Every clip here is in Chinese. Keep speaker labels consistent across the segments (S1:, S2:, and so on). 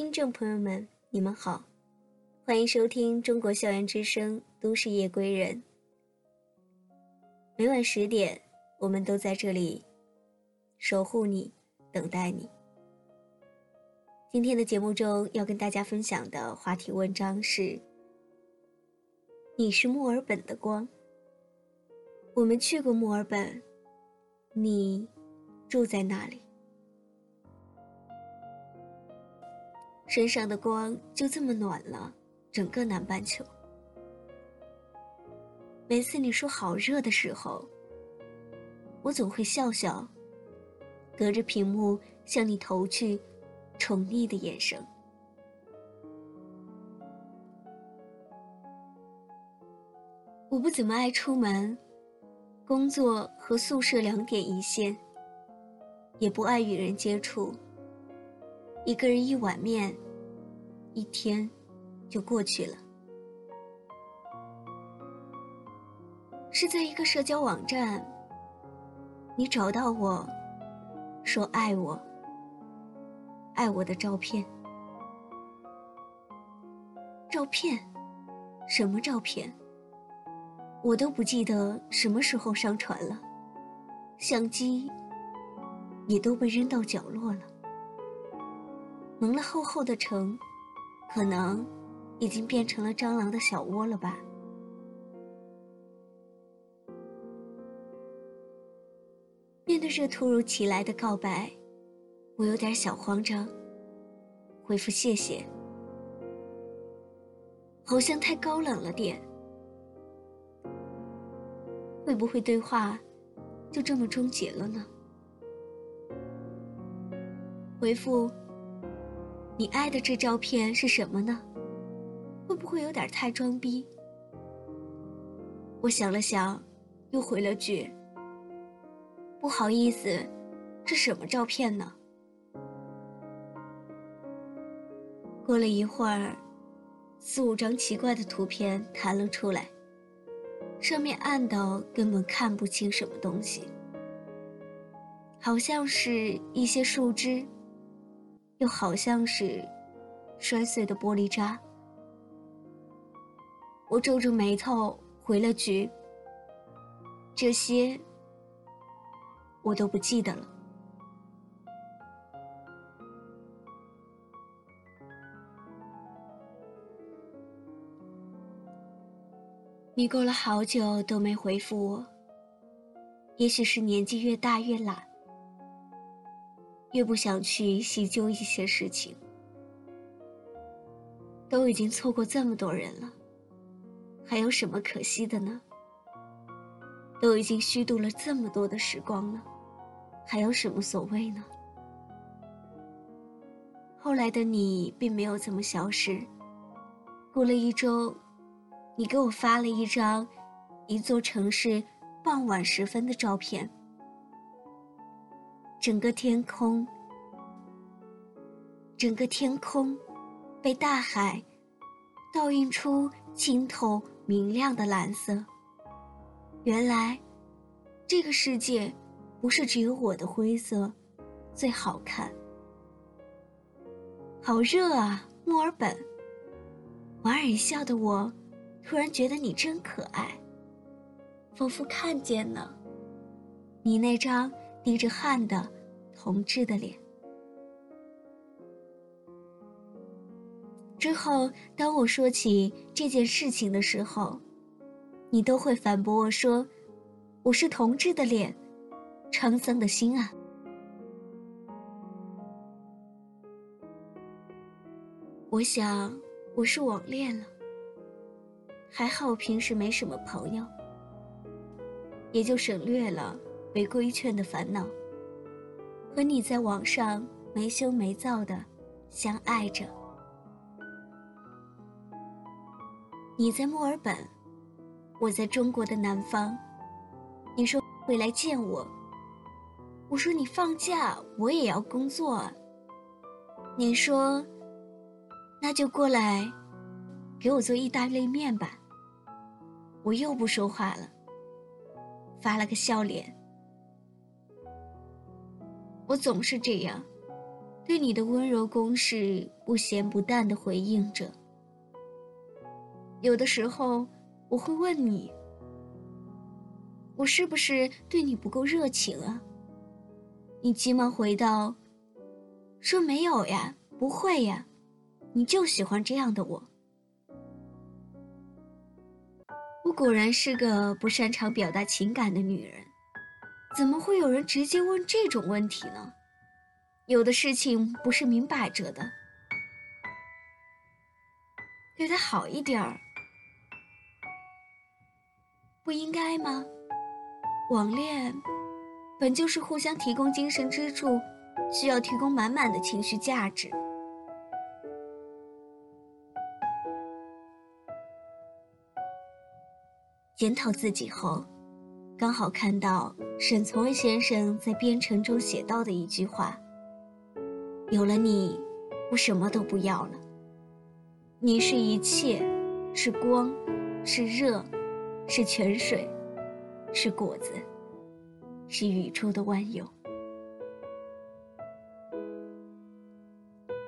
S1: 听众朋友们，你们好，欢迎收听中国校园之声《都市夜归人》。每晚十点，我们都在这里守护你，等待你。今天的节目中要跟大家分享的话题文章是：你是墨尔本的光。我们去过墨尔本，你住在那里？身上的光就这么暖了整个南半球。每次你说好热的时候，我总会笑笑，隔着屏幕向你投去宠溺的眼神。我不怎么爱出门，工作和宿舍两点一线，也不爱与人接触。一个人一碗面，一天就过去了。是在一个社交网站，你找到我，说爱我，爱我的照片。照片，什么照片？我都不记得什么时候上传了，相机也都被扔到角落了。蒙了厚厚的尘，可能已经变成了蟑螂的小窝了吧。面对这突如其来的告白，我有点小慌张。回复谢谢，好像太高冷了点。会不会对话就这么终结了呢？回复。你爱的这照片是什么呢？会不会有点太装逼？我想了想，又回了句：“不好意思，这什么照片呢？”过了一会儿，四五张奇怪的图片弹了出来，上面暗到根本看不清什么东西，好像是一些树枝。又好像是摔碎的玻璃渣。我皱着眉头回了句：“这些我都不记得了。”你过了好久都没回复我，也许是年纪越大越懒。越不想去细究一些事情，都已经错过这么多人了，还有什么可惜的呢？都已经虚度了这么多的时光了，还有什么所谓呢？后来的你并没有怎么消失，过了一周，你给我发了一张一座城市傍晚时分的照片。整个天空，整个天空，被大海倒映出清透明亮的蓝色。原来，这个世界不是只有我的灰色最好看。好热啊，墨尔本！莞尔一笑的我，突然觉得你真可爱，仿佛看见了你那张。滴着汗的同志的脸。之后，当我说起这件事情的时候，你都会反驳我说：“我是同志的脸，沧桑的心啊。”我想我是网恋了，还好我平时没什么朋友，也就省略了。被规劝的烦恼，和你在网上没羞没躁的相爱着。你在墨尔本，我在中国的南方。你说会来见我，我说你放假我也要工作。你说那就过来给我做意大利面吧。我又不说话了，发了个笑脸。我总是这样，对你的温柔攻势不咸不淡的回应着。有的时候，我会问你：我是不是对你不够热情啊？你急忙回道：“说没有呀，不会呀，你就喜欢这样的我。”我果然是个不擅长表达情感的女人，怎么会有人直接问这种问题呢？有的事情不是明摆着的，对他好一点儿，不应该吗？网恋本就是互相提供精神支柱，需要提供满满的情绪价值。检讨自己后，刚好看到沈从文先生在《编程》中写到的一句话。有了你，我什么都不要了。你是一切，是光，是热，是泉水，是果子，是宇宙的万有。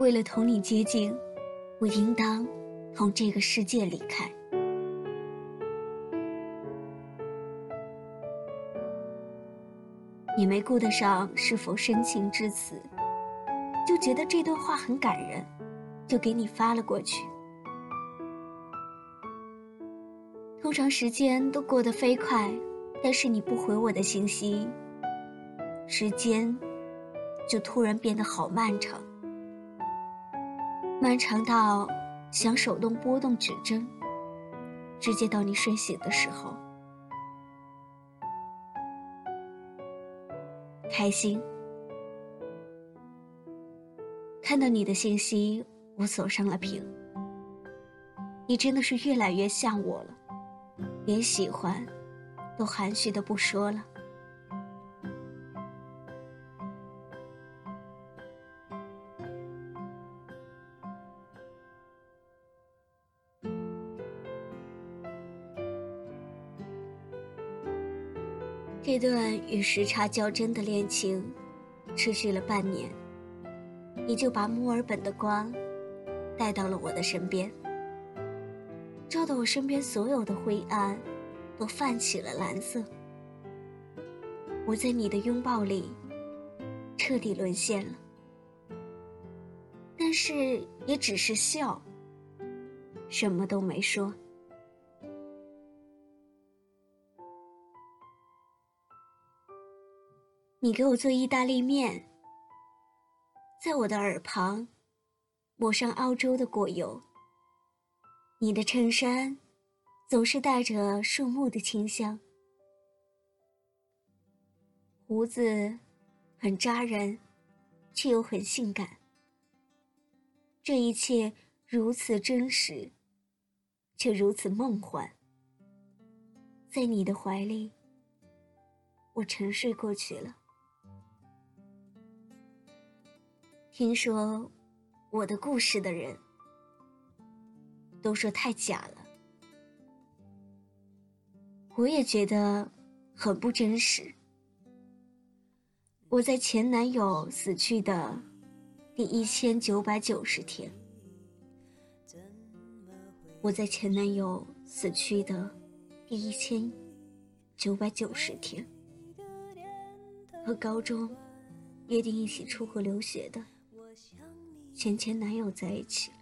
S1: 为了同你接近，我应当从这个世界离开。你没顾得上是否深情至此。就觉得这段话很感人，就给你发了过去。通常时间都过得飞快，但是你不回我的信息，时间就突然变得好漫长，漫长到想手动拨动指针，直接到你睡醒的时候，开心。看到你的信息，我锁上了屏。你真的是越来越像我了，连喜欢都含蓄的不说了。这段与时差较真的恋情，持续了半年。你就把墨尔本的光带到了我的身边，照得我身边所有的灰暗都泛起了蓝色。我在你的拥抱里彻底沦陷了，但是也只是笑，什么都没说。你给我做意大利面。在我的耳旁，抹上澳洲的果油。你的衬衫总是带着树木的清香，胡子很扎人，却又很性感。这一切如此真实，却如此梦幻。在你的怀里，我沉睡过去了。听说我的故事的人都说太假了，我也觉得很不真实。我在前男友死去的第一千九百九十天，我在前男友死去的第一千九百九十天，和高中约定一起出国留学的。前前男友在一起了，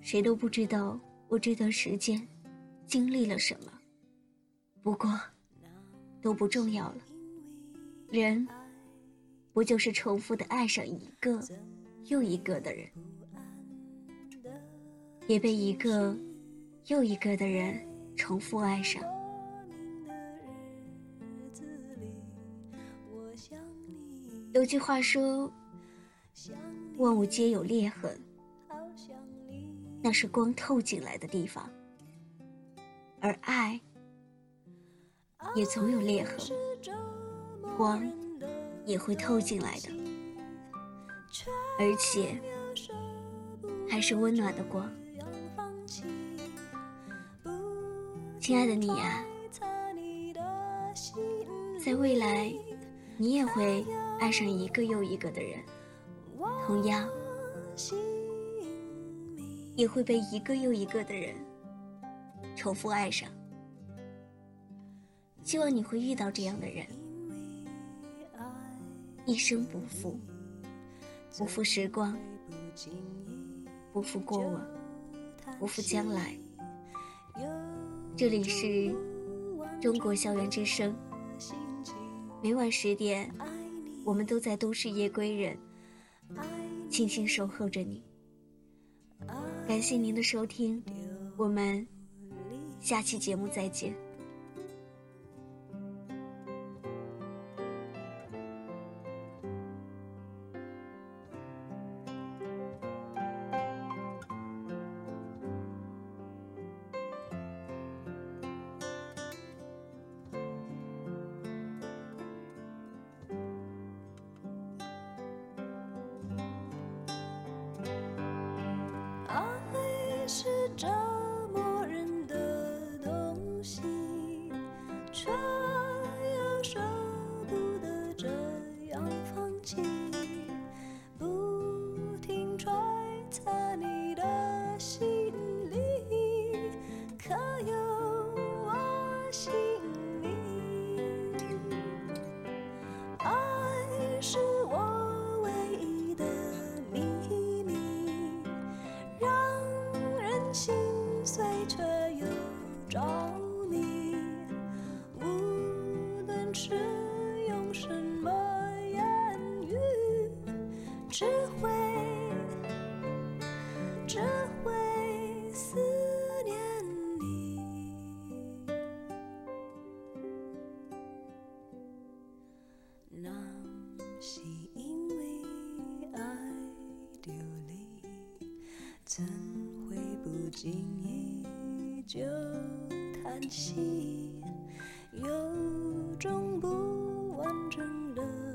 S1: 谁都不知道我这段时间经历了什么，不过都不重要了。人不就是重复的爱上一个又一个的人，也被一个又一个的人重复爱上。有句话说：“万物皆有裂痕，那是光透进来的地方；而爱也总有裂痕，光也会透进来的，而且还是温暖的光。”亲爱的你呀，在未来。
S2: 你也会爱上一个又一个的人，同样，也会被一个又一个的人重复爱上。希望你会遇到这样的人，一生不负，不负时光，不负过往，不负将来。这里是中国校园之声，每晚十点，我们都在都市夜归人，静静守候着你。感谢您的收听，我们下期节目再见。是用什么言语只会只会思念你。那是因为爱着你
S3: 怎会不经意就叹息？有种不完整的